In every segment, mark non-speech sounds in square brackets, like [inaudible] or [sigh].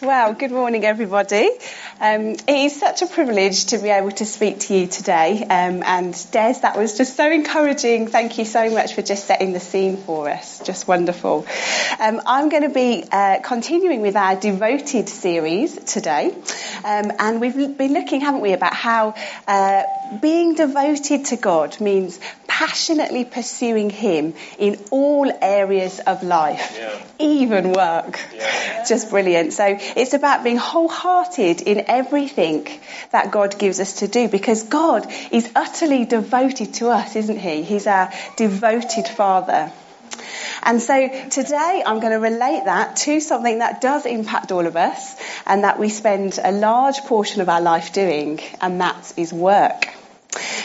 Well, good morning, everybody. Um, it is such a privilege to be able to speak to you today. Um, and Des, that was just so encouraging. Thank you so much for just setting the scene for us. Just wonderful. Um, I'm going to be uh, continuing with our devoted series today. Um, and we've been looking, haven't we, about how uh, being devoted to God means passionately pursuing Him in all areas of life, yeah. even work. Yeah. Just brilliant. So it's about being wholehearted in everything that God gives us to do because God is utterly devoted to us, isn't He? He's our devoted Father. And so today I'm going to relate that to something that does impact all of us and that we spend a large portion of our life doing, and that is work.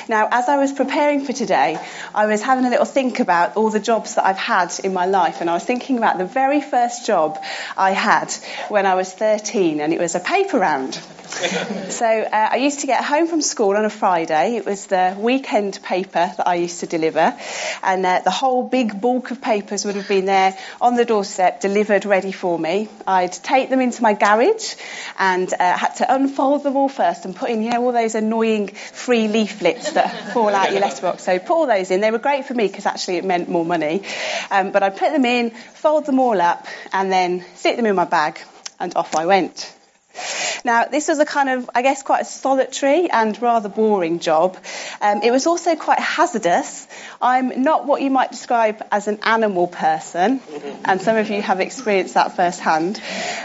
Now, as I was preparing for today, I was having a little think about all the jobs that I've had in my life, and I was thinking about the very first job I had when I was 13, and it was a paper round. [laughs] so uh, I used to get home from school on a Friday. It was the weekend paper that I used to deliver, and uh, the whole big bulk of papers would have been there on the doorstep, delivered, ready for me. I'd take them into my garage and uh, had to unfold them all first and put in, you know, all those annoying free leaflets that fall out your [laughs] letterbox. So put all those in. They were great for me because actually it meant more money. Um, but I'd put them in, fold them all up, and then stick them in my bag, and off I went. Now, this was a kind of, I guess, quite a solitary and rather boring job. Um, it was also quite hazardous. I'm not what you might describe as an animal person, and some of you have experienced that firsthand.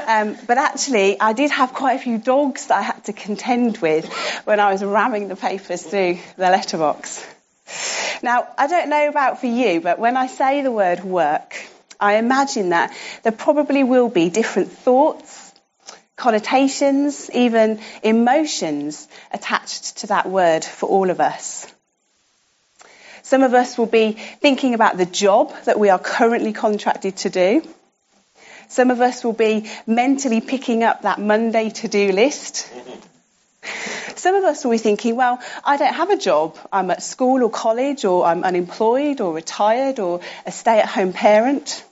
Um, but actually, I did have quite a few dogs that I had to contend with when I was ramming the papers through the letterbox. Now, I don't know about for you, but when I say the word work, I imagine that there probably will be different thoughts connotations, even emotions attached to that word for all of us. Some of us will be thinking about the job that we are currently contracted to do. Some of us will be mentally picking up that Monday to do list. [laughs] Some of us will be thinking, well, I don't have a job. I'm at school or college, or I'm unemployed or retired or a stay at home parent.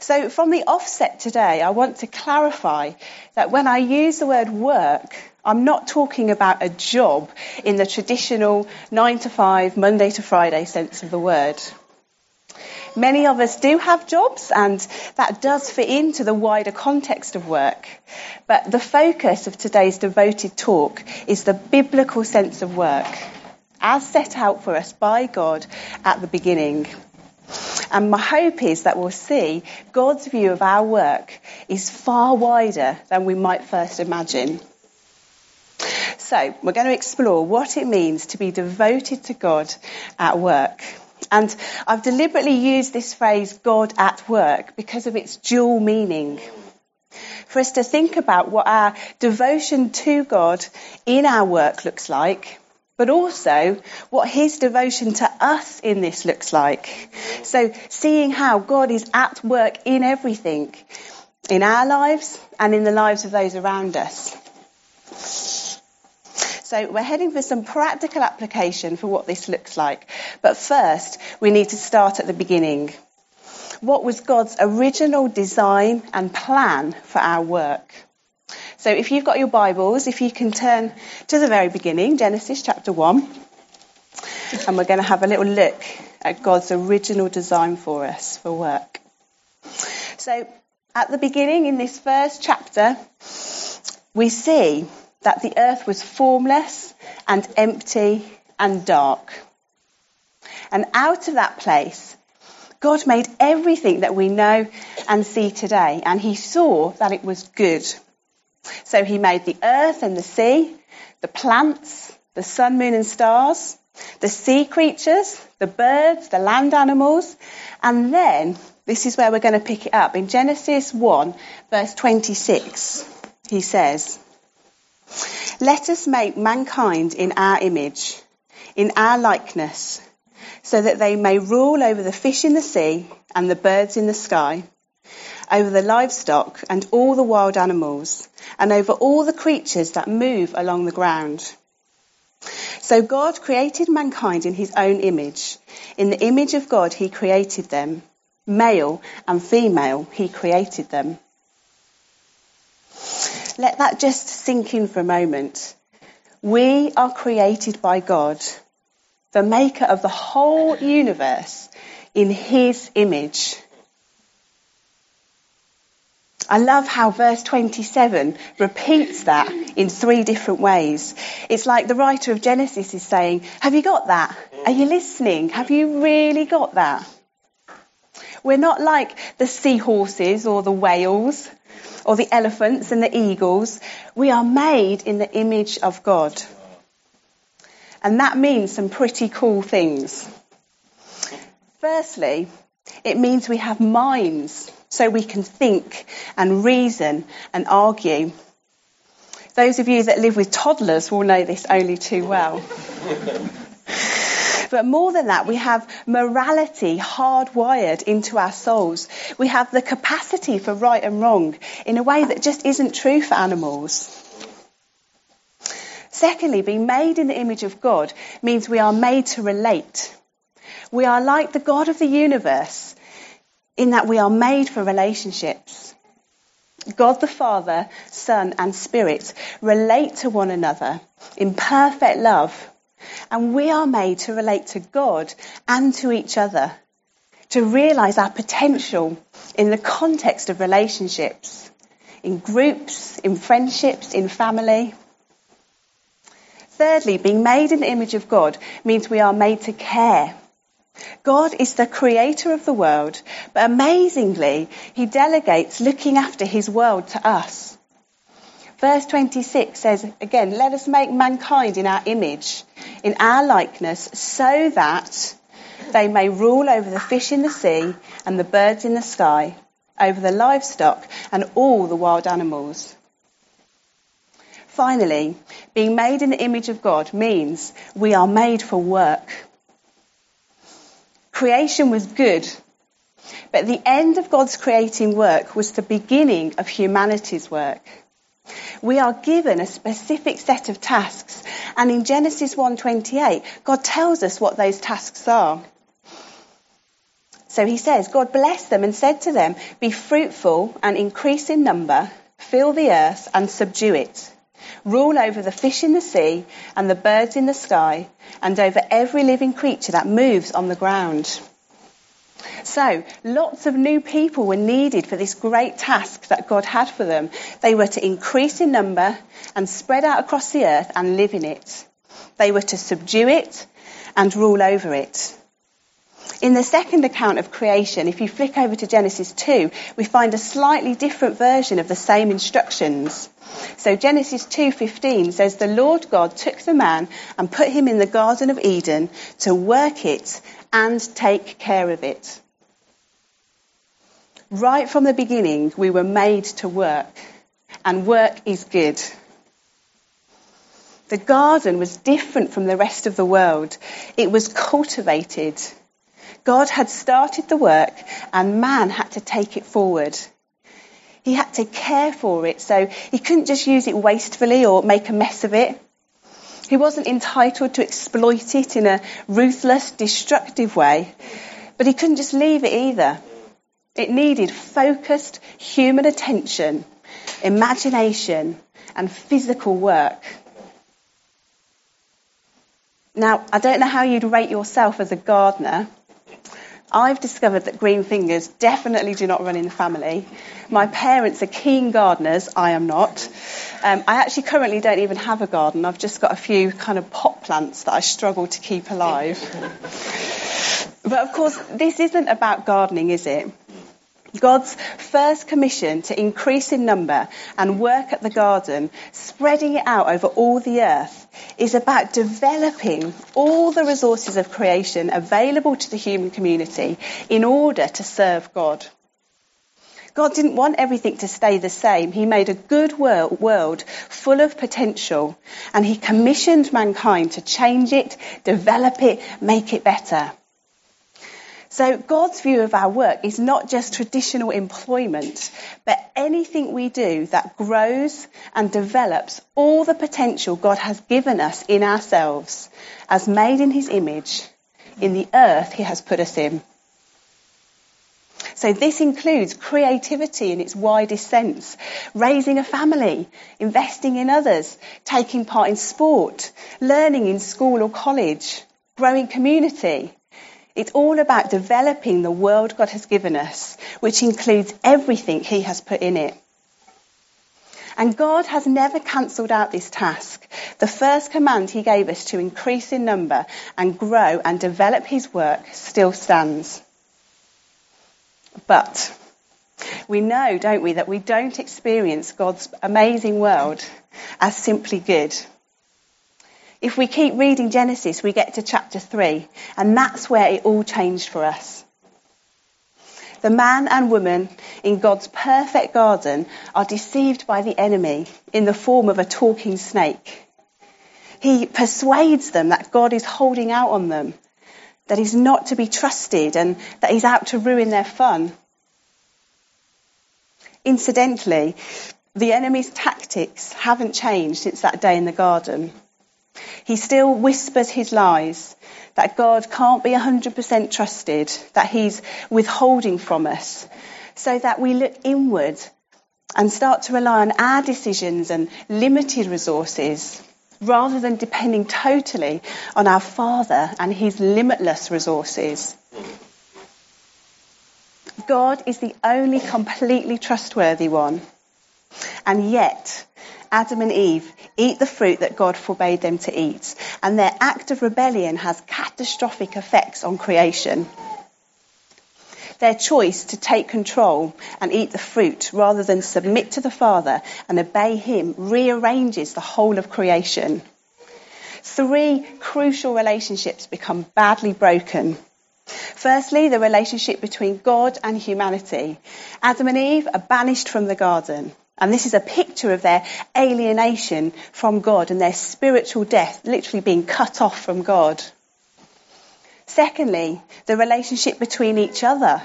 So, from the offset today, I want to clarify that when I use the word work, I'm not talking about a job in the traditional nine to five, Monday to Friday sense of the word. Many of us do have jobs, and that does fit into the wider context of work. But the focus of today's devoted talk is the biblical sense of work, as set out for us by God at the beginning. And my hope is that we'll see God's view of our work is far wider than we might first imagine. So, we're going to explore what it means to be devoted to God at work. And I've deliberately used this phrase, God at work, because of its dual meaning. For us to think about what our devotion to God in our work looks like, but also what his devotion to us in this looks like. So seeing how God is at work in everything, in our lives and in the lives of those around us. So we're heading for some practical application for what this looks like. But first, we need to start at the beginning. What was God's original design and plan for our work? So if you've got your Bibles, if you can turn to the very beginning, Genesis chapter 1, and we're going to have a little look at God's original design for us for work. So at the beginning, in this first chapter, we see that the earth was formless and empty and dark. And out of that place, God made everything that we know and see today, and he saw that it was good. So he made the earth and the sea, the plants, the sun, moon, and stars, the sea creatures, the birds, the land animals, and then this is where we're going to pick it up. In Genesis 1, verse 26, he says, Let us make mankind in our image, in our likeness, so that they may rule over the fish in the sea and the birds in the sky over the livestock and all the wild animals, and over all the creatures that move along the ground. So God created mankind in his own image. In the image of God, he created them. Male and female, he created them. Let that just sink in for a moment. We are created by God, the maker of the whole universe, in his image. I love how verse 27 repeats that in three different ways. It's like the writer of Genesis is saying, Have you got that? Are you listening? Have you really got that? We're not like the seahorses or the whales or the elephants and the eagles. We are made in the image of God. And that means some pretty cool things. Firstly, it means we have minds so we can think and reason and argue. Those of you that live with toddlers will know this only too well. [laughs] But more than that, we have morality hardwired into our souls. We have the capacity for right and wrong in a way that just isn't true for animals. Secondly, being made in the image of God means we are made to relate. We are like the God of the universe in that we are made for relationships. God the Father, Son, and Spirit relate to one another in perfect love and we are made to relate to God and to each other, to realize our potential in the context of relationships, in groups, in friendships, in family. Thirdly, being made in the image of God means we are made to care. God is the creator of the world, but amazingly, he delegates looking after his world to us. Verse 26 says, again, let us make mankind in our image, in our likeness, so that they may rule over the fish in the sea and the birds in the sky, over the livestock and all the wild animals. Finally, being made in the image of God means we are made for work. Creation was good, but the end of God's creating work was the beginning of humanity's work. We are given a specific set of tasks, and in Genesis 1:28, God tells us what those tasks are. So he says, God blessed them and said to them, Be fruitful and increase in number, fill the earth and subdue it. Rule over the fish in the sea and the birds in the sky, and over every living creature that moves on the ground. So, lots of new people were needed for this great task that God had for them. They were to increase in number and spread out across the earth and live in it. They were to subdue it and rule over it. In the second account of creation, if you flick over to Genesis 2, we find a slightly different version of the same instructions. So Genesis 2:15 says the Lord God took the man and put him in the garden of Eden to work it and take care of it. Right from the beginning, we were made to work, and work is good. The garden was different from the rest of the world. It was cultivated. God had started the work, and man had to take it forward. He had to care for it, so he couldn't just use it wastefully or make a mess of it. He wasn't entitled to exploit it in a ruthless, destructive way, but he couldn't just leave it either. It needed focused human attention, imagination, and physical work. Now, I don't know how you'd rate yourself as a gardener, I've discovered that green fingers definitely do not run in the family. My parents are keen gardeners. I am not. Um, I actually currently don't even have a garden. I've just got a few kind of pot plants that I struggle to keep alive. but of course, this isn't about gardening, is it? God's first commission to increase in number and work at the garden, spreading it out over all the earth, is about developing all the resources of creation available to the human community in order to serve God. God didn't want everything to stay the same. He made a good world full of potential and he commissioned mankind to change it, develop it, make it better. So God's view of our work is not just traditional employment, but anything we do that grows and develops all the potential God has given us in ourselves as made in his image in the earth he has put us in. So this includes creativity in its widest sense, raising a family, investing in others, taking part in sport, learning in school or college, growing community. It's all about developing the world God has given us, which includes everything He has put in it. And God has never cancelled out this task. The first command He gave us to increase in number and grow and develop His work still stands. But we know, don't we, that we don't experience God's amazing world as simply good. If we keep reading Genesis, we get to chapter 3, and that's where it all changed for us. The man and woman in God's perfect garden are deceived by the enemy in the form of a talking snake. He persuades them that God is holding out on them, that he's not to be trusted, and that he's out to ruin their fun. Incidentally, the enemy's tactics haven't changed since that day in the garden. He still whispers his lies that God can't be 100% trusted, that he's withholding from us, so that we look inward and start to rely on our decisions and limited resources rather than depending totally on our Father and his limitless resources. God is the only completely trustworthy one. And yet, Adam and Eve eat the fruit that God forbade them to eat, and their act of rebellion has catastrophic effects on creation. Their choice to take control and eat the fruit rather than submit to the Father and obey Him rearranges the whole of creation. Three crucial relationships become badly broken. Firstly, the relationship between God and humanity. Adam and Eve are banished from the garden. And this is a picture of their alienation from God and their spiritual death, literally being cut off from God. Secondly, the relationship between each other.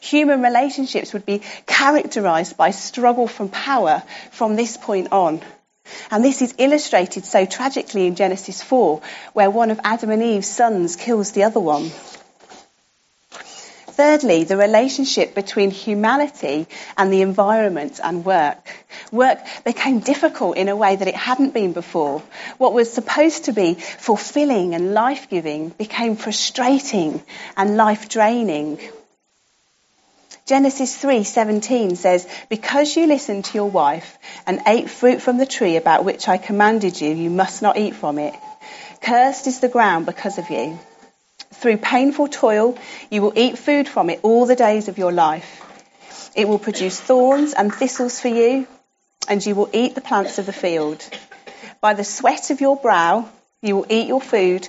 Human relationships would be characterized by struggle from power from this point on. And this is illustrated so tragically in Genesis 4, where one of Adam and Eve's sons kills the other one. Thirdly, the relationship between humanity and the environment and work. Work became difficult in a way that it hadn't been before. What was supposed to be fulfilling and life giving became frustrating and life draining. Genesis 3:17 says, "Because you listened to your wife and ate fruit from the tree about which I commanded you, you must not eat from it. Cursed is the ground because of you." Through painful toil, you will eat food from it all the days of your life. It will produce thorns and thistles for you, and you will eat the plants of the field. By the sweat of your brow, you will eat your food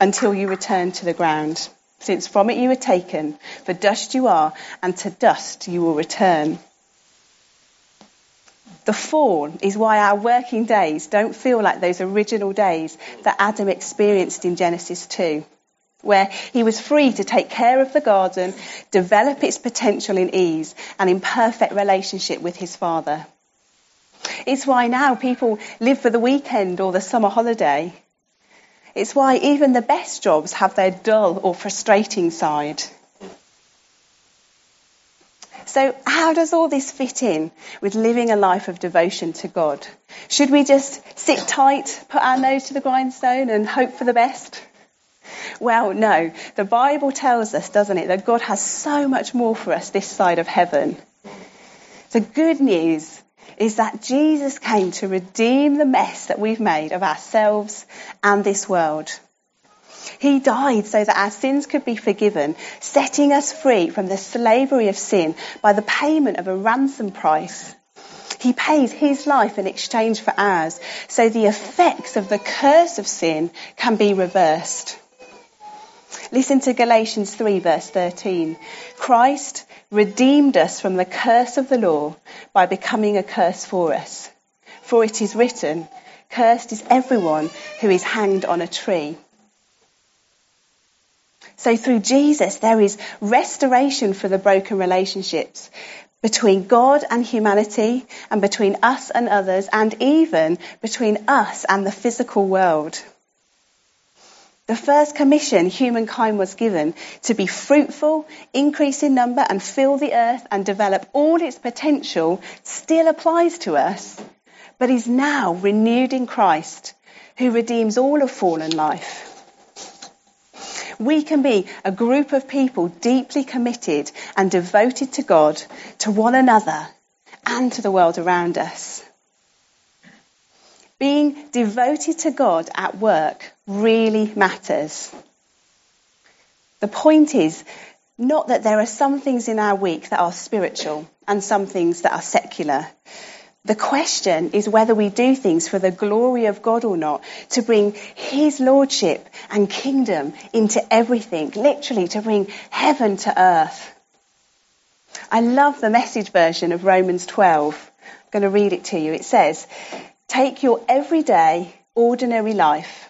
until you return to the ground, since from it you were taken, for dust you are, and to dust you will return. The fall is why our working days don't feel like those original days that Adam experienced in Genesis 2 where he was free to take care of the garden, develop its potential in ease, and in perfect relationship with his father. It's why now people live for the weekend or the summer holiday. It's why even the best jobs have their dull or frustrating side. So, how does all this fit in with living a life of devotion to God? Should we just sit tight, put our nose to the grindstone, and hope for the best? Well, no. The Bible tells us, doesn't it, that God has so much more for us this side of heaven. The good news is that Jesus came to redeem the mess that we've made of ourselves and this world. He died so that our sins could be forgiven, setting us free from the slavery of sin by the payment of a ransom price. He pays his life in exchange for ours, so the effects of the curse of sin can be reversed. Listen to Galatians 3 verse 13. Christ redeemed us from the curse of the law by becoming a curse for us. For it is written, cursed is everyone who is hanged on a tree. So through Jesus, there is restoration for the broken relationships between God and humanity and between us and others and even between us and the physical world. The first commission humankind was given to be fruitful, increase in number, and fill the earth and develop all its potential still applies to us, but is now renewed in Christ, who redeems all of fallen life. We can be a group of people deeply committed and devoted to God, to one another, and to the world around us. Being devoted to God at work really matters. The point is not that there are some things in our week that are spiritual and some things that are secular. The question is whether we do things for the glory of God or not, to bring His Lordship and kingdom into everything, literally to bring heaven to earth. I love the message version of Romans 12. I'm going to read it to you. It says, Take your everyday, ordinary life,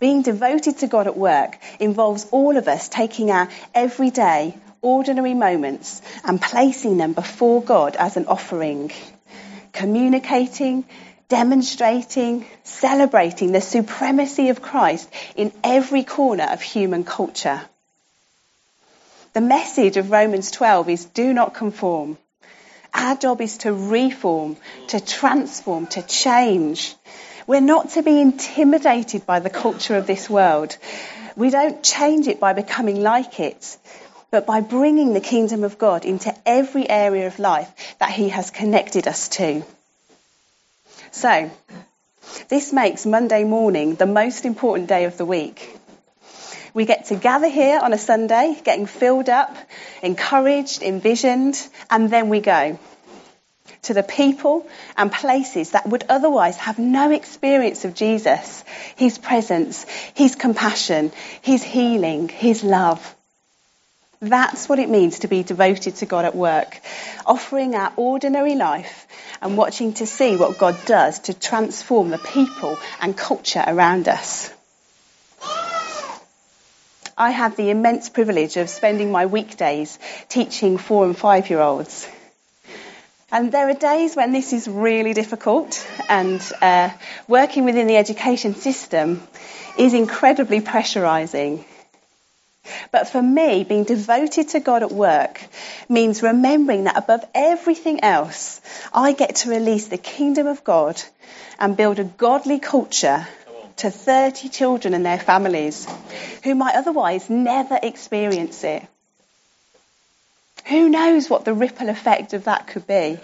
Being devoted to God at work involves all of us taking our everyday, ordinary moments and placing them before God as an offering. Communicating, demonstrating, celebrating the supremacy of Christ in every corner of human culture. The message of Romans 12 is do not conform. Our job is to reform, to transform, to change. We're not to be intimidated by the culture of this world. We don't change it by becoming like it, but by bringing the kingdom of God into every area of life that He has connected us to. So, this makes Monday morning the most important day of the week. We get to gather here on a Sunday, getting filled up, encouraged, envisioned, and then we go to the people and places that would otherwise have no experience of Jesus, His presence, His compassion, His healing, His love. That's what it means to be devoted to God at work, offering our ordinary life and watching to see what God does to transform the people and culture around us. I have the immense privilege of spending my weekdays teaching four and five year olds. And there are days when this is really difficult, and uh, working within the education system is incredibly pressurising. But for me, being devoted to God at work means remembering that above everything else, I get to release the kingdom of God and build a godly culture to 30 children and their families who might otherwise never experience it. Who knows what the ripple effect of that could be?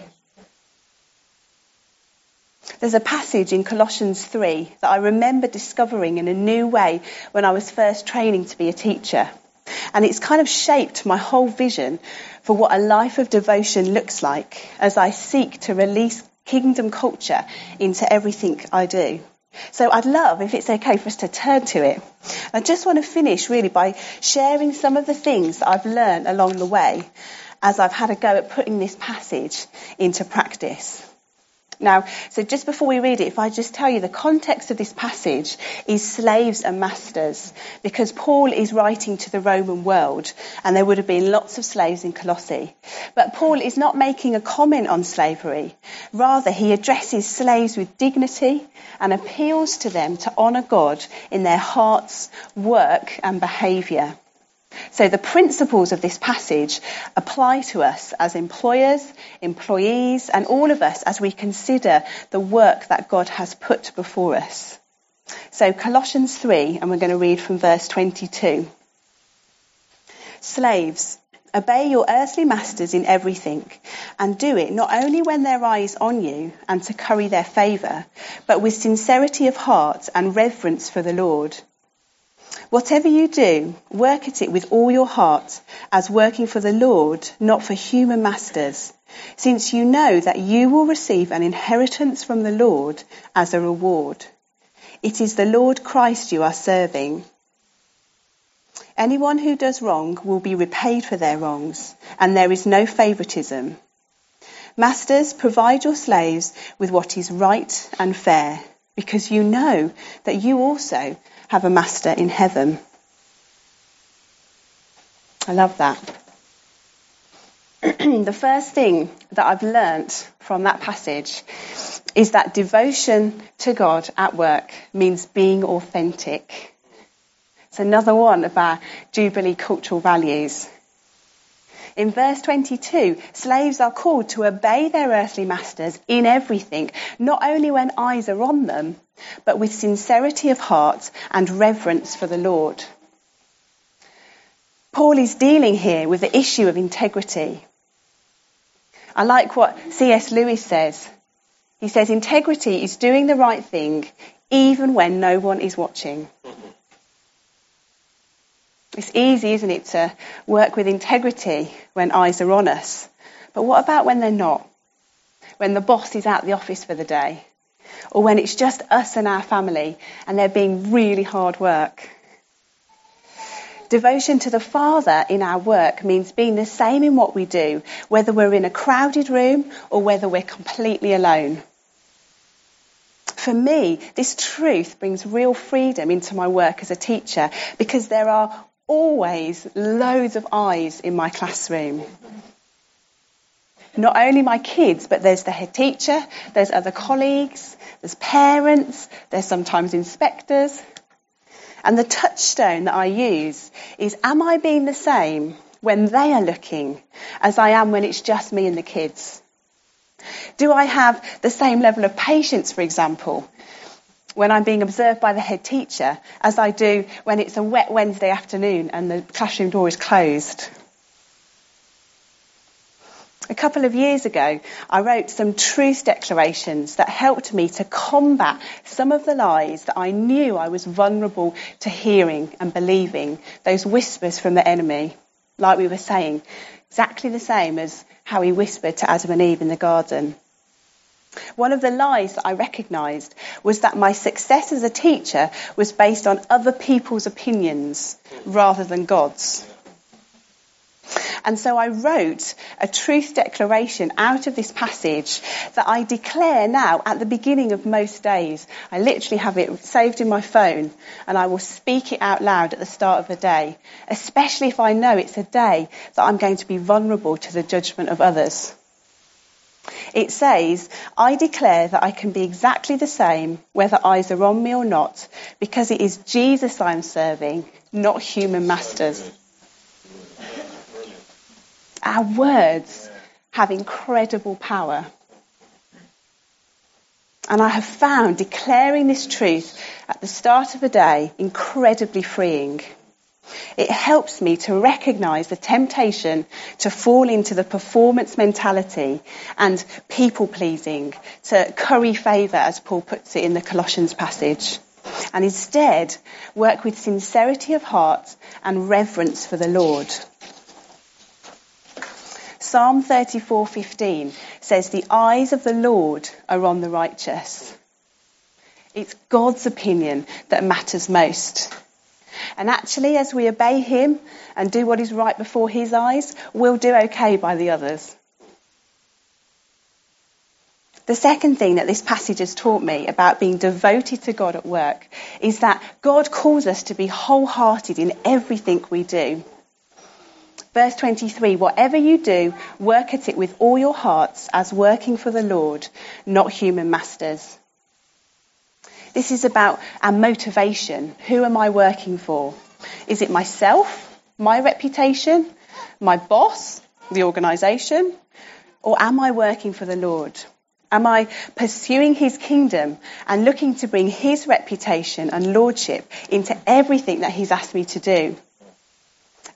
There's a passage in Colossians 3 that I remember discovering in a new way when I was first training to be a teacher. And it's kind of shaped my whole vision for what a life of devotion looks like as I seek to release kingdom culture into everything I do. So I'd love, if it's okay, for us to turn to it. I just want to finish really by sharing some of the things I've learned along the way as I've had a go at putting this passage into practice. Now, so just before we read it, if I just tell you the context of this passage is slaves and masters, because Paul is writing to the Roman world, and there would have been lots of slaves in Colossae. But Paul is not making a comment on slavery. Rather, he addresses slaves with dignity and appeals to them to honour God in their hearts, work, and behaviour. So the principles of this passage apply to us as employers, employees, and all of us as we consider the work that God has put before us. So Colossians 3, and we're going to read from verse 22. Slaves, obey your earthly masters in everything, and do it not only when their eye is on you and to curry their favour, but with sincerity of heart and reverence for the Lord Whatever you do, work at it with all your heart, as working for the Lord, not for human masters, since you know that you will receive an inheritance from the Lord as a reward. It is the Lord Christ you are serving. Anyone who does wrong will be repaid for their wrongs, and there is no favoritism. Masters, provide your slaves with what is right and fair, because you know that you also have a master in heaven. I love that. [clears throat] the first thing that I've learnt from that passage is that devotion to God at work means being authentic. It's another one of our Jubilee cultural values. In verse 22, slaves are called to obey their earthly masters in everything, not only when eyes are on them, but with sincerity of heart and reverence for the Lord. Paul is dealing here with the issue of integrity. I like what C.S. Lewis says. He says, integrity is doing the right thing even when no one is watching. It's easy, isn't it, to work with integrity when eyes are on us. But what about when they're not? When the boss is out the office for the day? Or when it's just us and our family and they're being really hard work? Devotion to the Father in our work means being the same in what we do, whether we're in a crowded room or whether we're completely alone. For me, this truth brings real freedom into my work as a teacher because there are always loads of eyes in my classroom. Not only my kids, but there's the head teacher, there's other colleagues, there's parents, there's sometimes inspectors. And the touchstone that I use is am I being the same when they are looking as I am when it's just me and the kids? Do I have the same level of patience, for example, when I'm being observed by the head teacher as I do when it's a wet Wednesday afternoon and the classroom door is closed? A couple of years ago, I wrote some truth declarations that helped me to combat some of the lies that I knew I was vulnerable to hearing and believing, those whispers from the enemy, like we were saying, exactly the same as how he whispered to Adam and Eve in the garden. One of the lies that I recognised was that my success as a teacher was based on other people's opinions rather than God's. And so I wrote a truth declaration out of this passage that I declare now at the beginning of most days. I literally have it saved in my phone and I will speak it out loud at the start of the day, especially if I know it's a day that I'm going to be vulnerable to the judgment of others. It says, I declare that I can be exactly the same whether eyes are on me or not, because it is Jesus I'm serving, not human masters. Our words have incredible power. And I have found declaring this truth at the start of a day incredibly freeing. It helps me to recognize the temptation to fall into the performance mentality and people pleasing, to curry favor, as Paul puts it in the Colossians passage, and instead work with sincerity of heart and reverence for the Lord. Psalm 34:15 says the eyes of the Lord are on the righteous. It's God's opinion that matters most. And actually as we obey him and do what is right before his eyes, we'll do okay by the others. The second thing that this passage has taught me about being devoted to God at work is that God calls us to be wholehearted in everything we do. Verse 23 Whatever you do, work at it with all your hearts as working for the Lord, not human masters. This is about our motivation. Who am I working for? Is it myself, my reputation, my boss, the organisation? Or am I working for the Lord? Am I pursuing his kingdom and looking to bring his reputation and lordship into everything that he's asked me to do?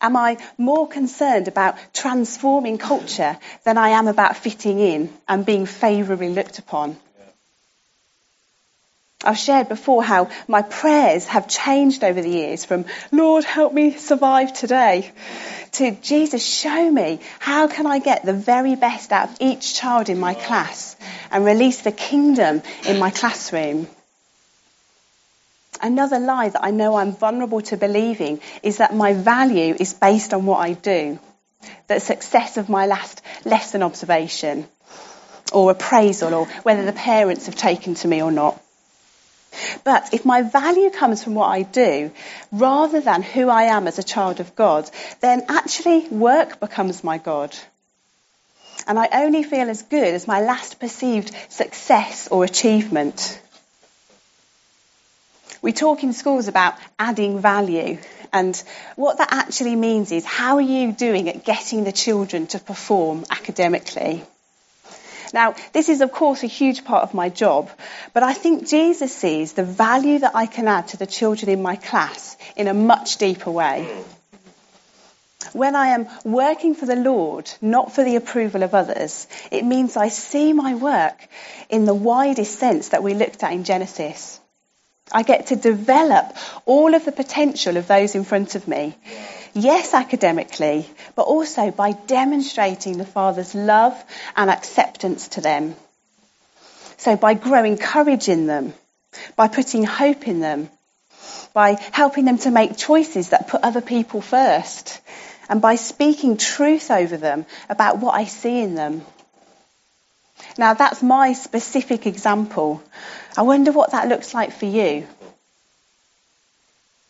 Am I more concerned about transforming culture than I am about fitting in and being favourably looked upon? I've shared before how my prayers have changed over the years from, Lord, help me survive today, to Jesus, show me how can I get the very best out of each child in my class and release the kingdom in my classroom. Another lie that I know I'm vulnerable to believing is that my value is based on what I do, that success of my last lesson observation or appraisal or whether the parents have taken to me or not. But if my value comes from what I do rather than who I am as a child of God, then actually work becomes my God. And I only feel as good as my last perceived success or achievement. We talk in schools about adding value, and what that actually means is how are you doing at getting the children to perform academically? Now, this is of course a huge part of my job, but I think Jesus sees the value that I can add to the children in my class in a much deeper way. When I am working for the Lord, not for the approval of others, it means I see my work in the widest sense that we looked at in Genesis. I get to develop all of the potential of those in front of me. Yes, academically, but also by demonstrating the Father's love and acceptance to them. So by growing courage in them, by putting hope in them, by helping them to make choices that put other people first, and by speaking truth over them about what I see in them. Now that's my specific example. I wonder what that looks like for you.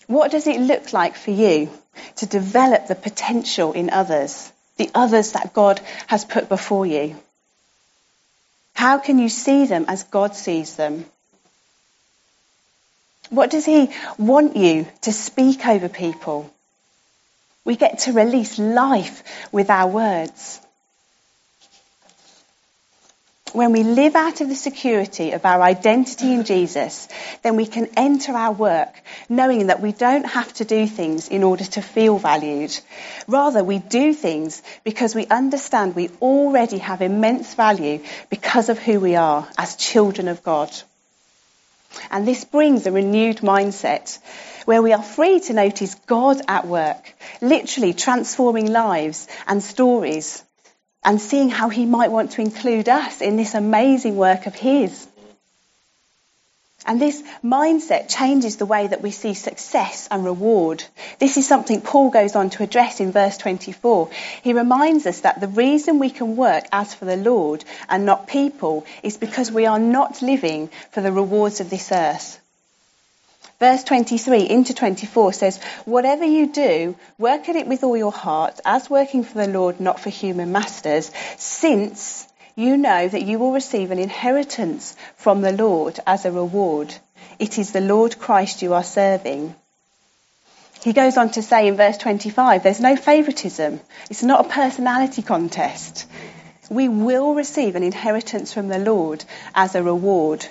What does it look like for you to develop the potential in others, the others that God has put before you? How can you see them as God sees them? What does He want you to speak over people? We get to release life with our words when we live out of the security of our identity in Jesus, then we can enter our work knowing that we don't have to do things in order to feel valued. Rather, we do things because we understand we already have immense value because of who we are as children of God. And this brings a renewed mindset where we are free to notice God at work, literally transforming lives and stories and seeing how he might want to include us in this amazing work of his. And this mindset changes the way that we see success and reward. This is something Paul goes on to address in verse 24. He reminds us that the reason we can work as for the Lord and not people is because we are not living for the rewards of this earth. Verse 23 into 24 says, Whatever you do, work at it with all your heart, as working for the Lord, not for human masters, since you know that you will receive an inheritance from the Lord as a reward. It is the Lord Christ you are serving. He goes on to say in verse 25, there's no favoritism. It's not a personality contest. We will receive an inheritance from the Lord as a reward.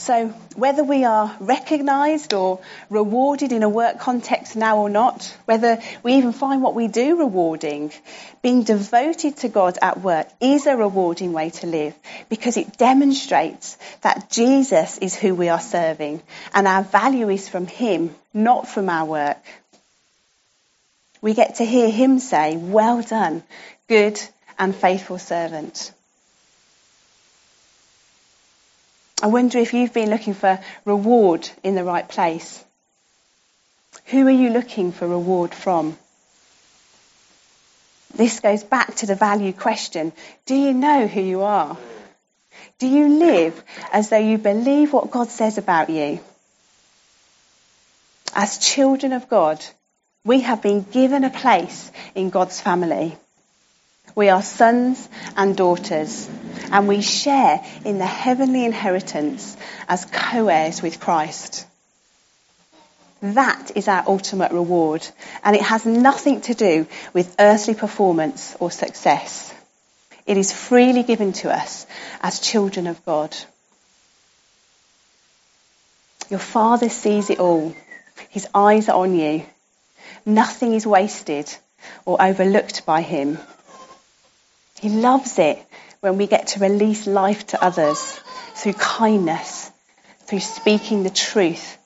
So, whether we are recognised or rewarded in a work context now or not, whether we even find what we do rewarding, being devoted to God at work is a rewarding way to live because it demonstrates that Jesus is who we are serving and our value is from Him, not from our work. We get to hear Him say, Well done, good and faithful servant. I wonder if you've been looking for reward in the right place. Who are you looking for reward from? This goes back to the value question. Do you know who you are? Do you live as though you believe what God says about you? As children of God, we have been given a place in God's family. We are sons and daughters, and we share in the heavenly inheritance as co heirs with Christ. That is our ultimate reward, and it has nothing to do with earthly performance or success. It is freely given to us as children of God. Your Father sees it all. His eyes are on you. Nothing is wasted or overlooked by Him. He loves it when we get to release life to others through kindness, through speaking the truth,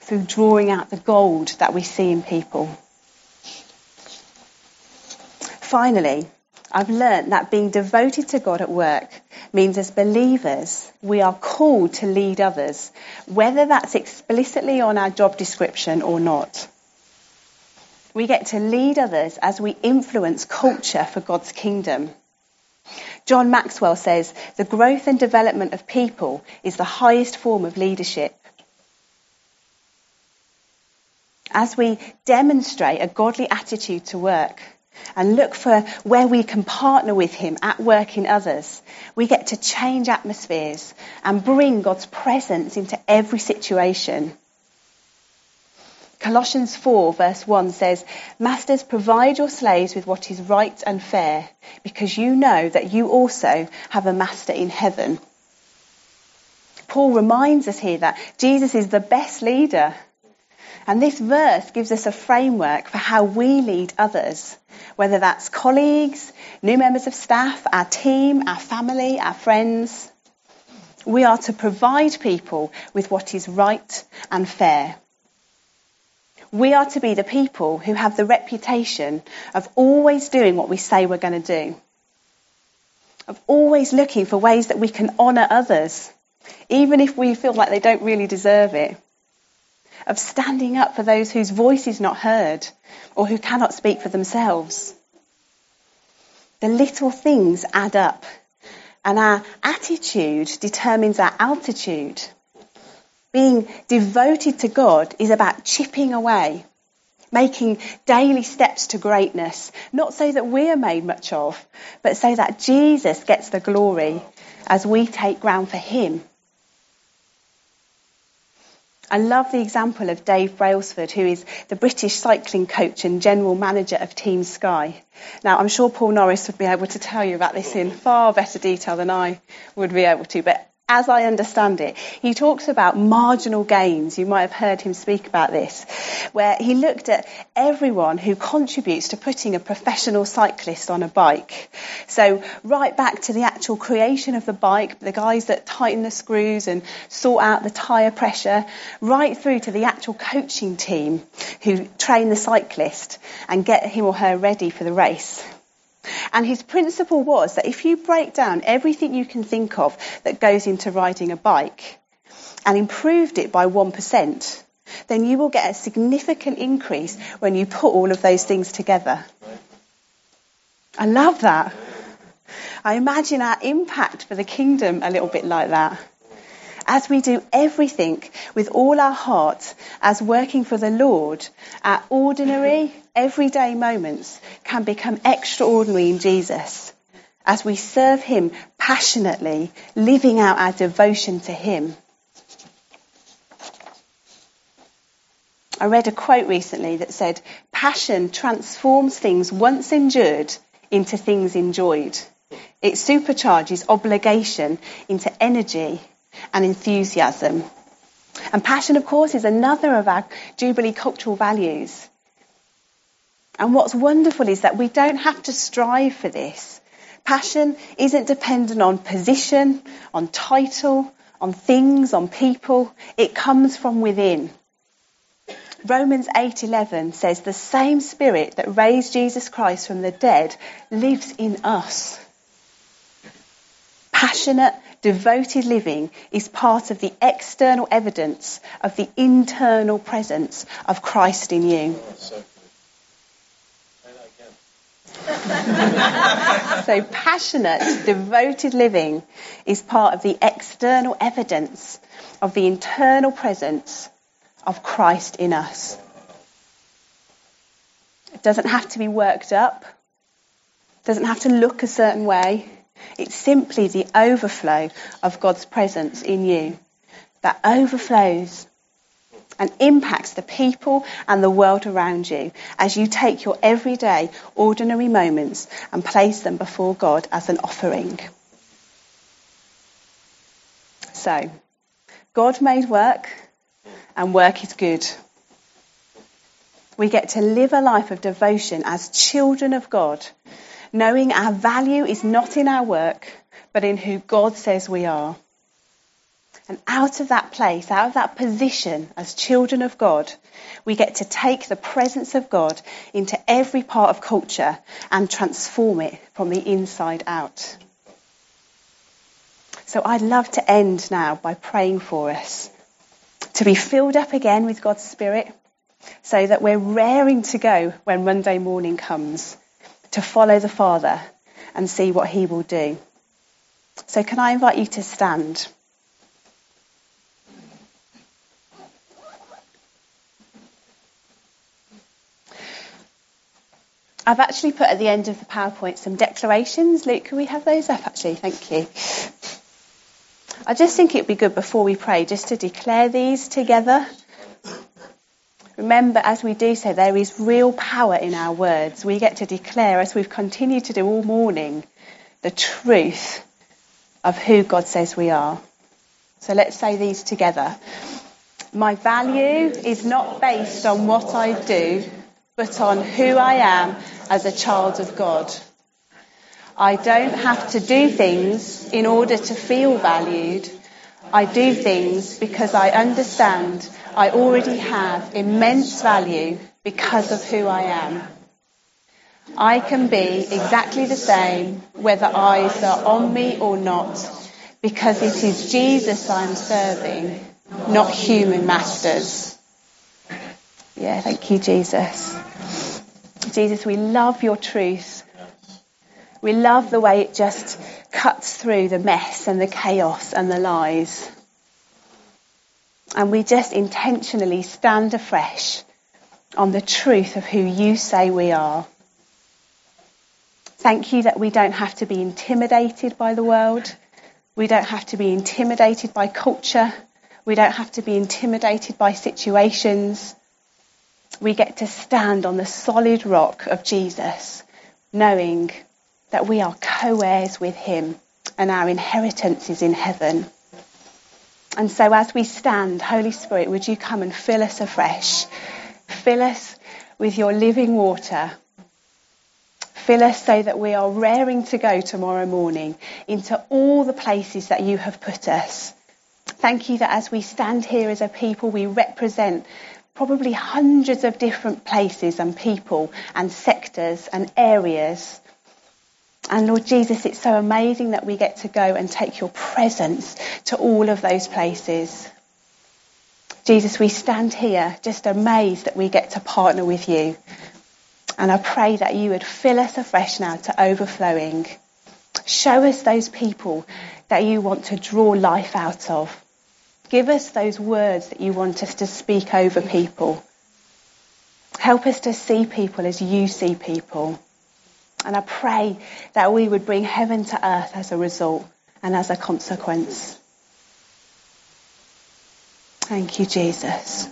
through drawing out the gold that we see in people. Finally, I've learnt that being devoted to God at work means as believers, we are called to lead others, whether that's explicitly on our job description or not. We get to lead others as we influence culture for God's kingdom. John Maxwell says the growth and development of people is the highest form of leadership. As we demonstrate a godly attitude to work, and look for where we can partner with Him at work in others. We get to change atmospheres and bring God's presence into every situation. Colossians 4 verse 1 says, Masters, provide your slaves with what is right and fair, because you know that you also have a master in heaven. Paul reminds us here that Jesus is the best leader. And this verse gives us a framework for how we lead others whether that's colleagues, new members of staff, our team, our family, our friends. We are to provide people with what is right and fair. We are to be the people who have the reputation of always doing what we say we're going to do, of always looking for ways that we can honour others, even if we feel like they don't really deserve it of standing up for those whose voice is not heard or who cannot speak for themselves. The little things add up, and our attitude determines our altitude. Being devoted to God is about chipping away, making daily steps to greatness, not so that we are made much of, but so that Jesus gets the glory as we take ground for Him I love the example of Dave Brailsford, who is the British cycling coach and general manager of Team Sky. Now, I'm sure Paul Norris would be able to tell you about this in far better detail than I would be able to, but as I understand it, he talks about marginal gains. You might have heard him speak about this, where he looked at everyone who contributes to putting a professional cyclist on a bike. So, right back to the actual creation of the bike, the guys that tighten the screws and sort out the tyre pressure, right through to the actual coaching team who train the cyclist and get him or her ready for the race. And his principle was that if you break down everything you can think of that goes into riding a bike and improved it by 1%, then you will get a significant increase when you put all of those things together. I love that. I imagine our impact for the kingdom a little bit like that as we do everything with all our heart as working for the Lord, our ordinary, everyday moments can become extraordinary in Jesus as we serve Him passionately, living out our devotion to Him. I read a quote recently that said, Passion transforms things once endured into things enjoyed. It supercharges obligation into energy and enthusiasm. And passion, of course, is another of our Jubilee cultural values. And what's wonderful is that we don't have to strive for this. Passion isn't dependent on position, on title, on things, on people. It comes from within. Romans 8:11 says the same spirit that raised Jesus Christ from the dead lives in us. Passionate devoted living is part of the external evidence of the internal presence of Christ in you. [laughs] so passionate, devoted living is part of the external evidence of the internal presence of Christ in us. It doesn't have to be worked up. It doesn't have to look a certain way. It's simply the overflow of God's presence in you that overflows and impacts the people and the world around you as you take your everyday, ordinary moments and place them before God as an offering. So, God made work, and work is good. We get to live a life of devotion as children of God knowing our value is not in our work, but in who God says we are. And out of that place, out of that position as children of God, we get to take the presence of God into every part of culture and transform it from the inside out. So I'd love to end now by praying for us to be filled up again with God's Spirit so that we're raring to go when Monday morning comes to follow the Father and see what He will do. So, can I invite you to stand? I've actually put at the end of the PowerPoint some declarations. Luke, can we have those up actually? Thank you. I just think it'd be good before we pray just to declare these together. Remember, as we do so, there is real power in our words. We get to declare, as we've continued to do all morning, the truth of who God says we are. So let's say these together. My value is not based on what I do, but on who I am as a child of God. I don't have to do things in order to feel valued. I do things because I understand I already have immense value because of who I am. I can be exactly the same whether eyes are on me or not because it is Jesus I'm serving, not human masters. Yeah, thank you, Jesus. Jesus, we love your truth. We love the way it just cuts through the mess and the chaos and the lies. And we just intentionally stand afresh on the truth of who you say we are. Thank you that we don't have to be intimidated by the world. We don't have to be intimidated by culture. We don't have to be intimidated by situations we get to stand on the solid rock of Jesus, knowing that we are co heirs with him and our inheritance is in heaven. And so, as we stand, Holy Spirit, would you come and fill us afresh? Fill us with your living water. Fill us so that we are raring to go tomorrow morning into all the places that you have put us. Thank you that as we stand here as a people, we represent probably hundreds of different places and people and sectors and areas. And Lord Jesus, it's so amazing that we get to go and take your presence to all of those places. Jesus, we stand here just amazed that we get to partner with you. And I pray that you would fill us afresh now to overflowing. Show us those people that you want to draw life out of. Give us those words that you want us to speak over people. Help us to see people as you see people. And I pray that we would bring heaven to earth as a result and as a consequence. Thank you, Jesus.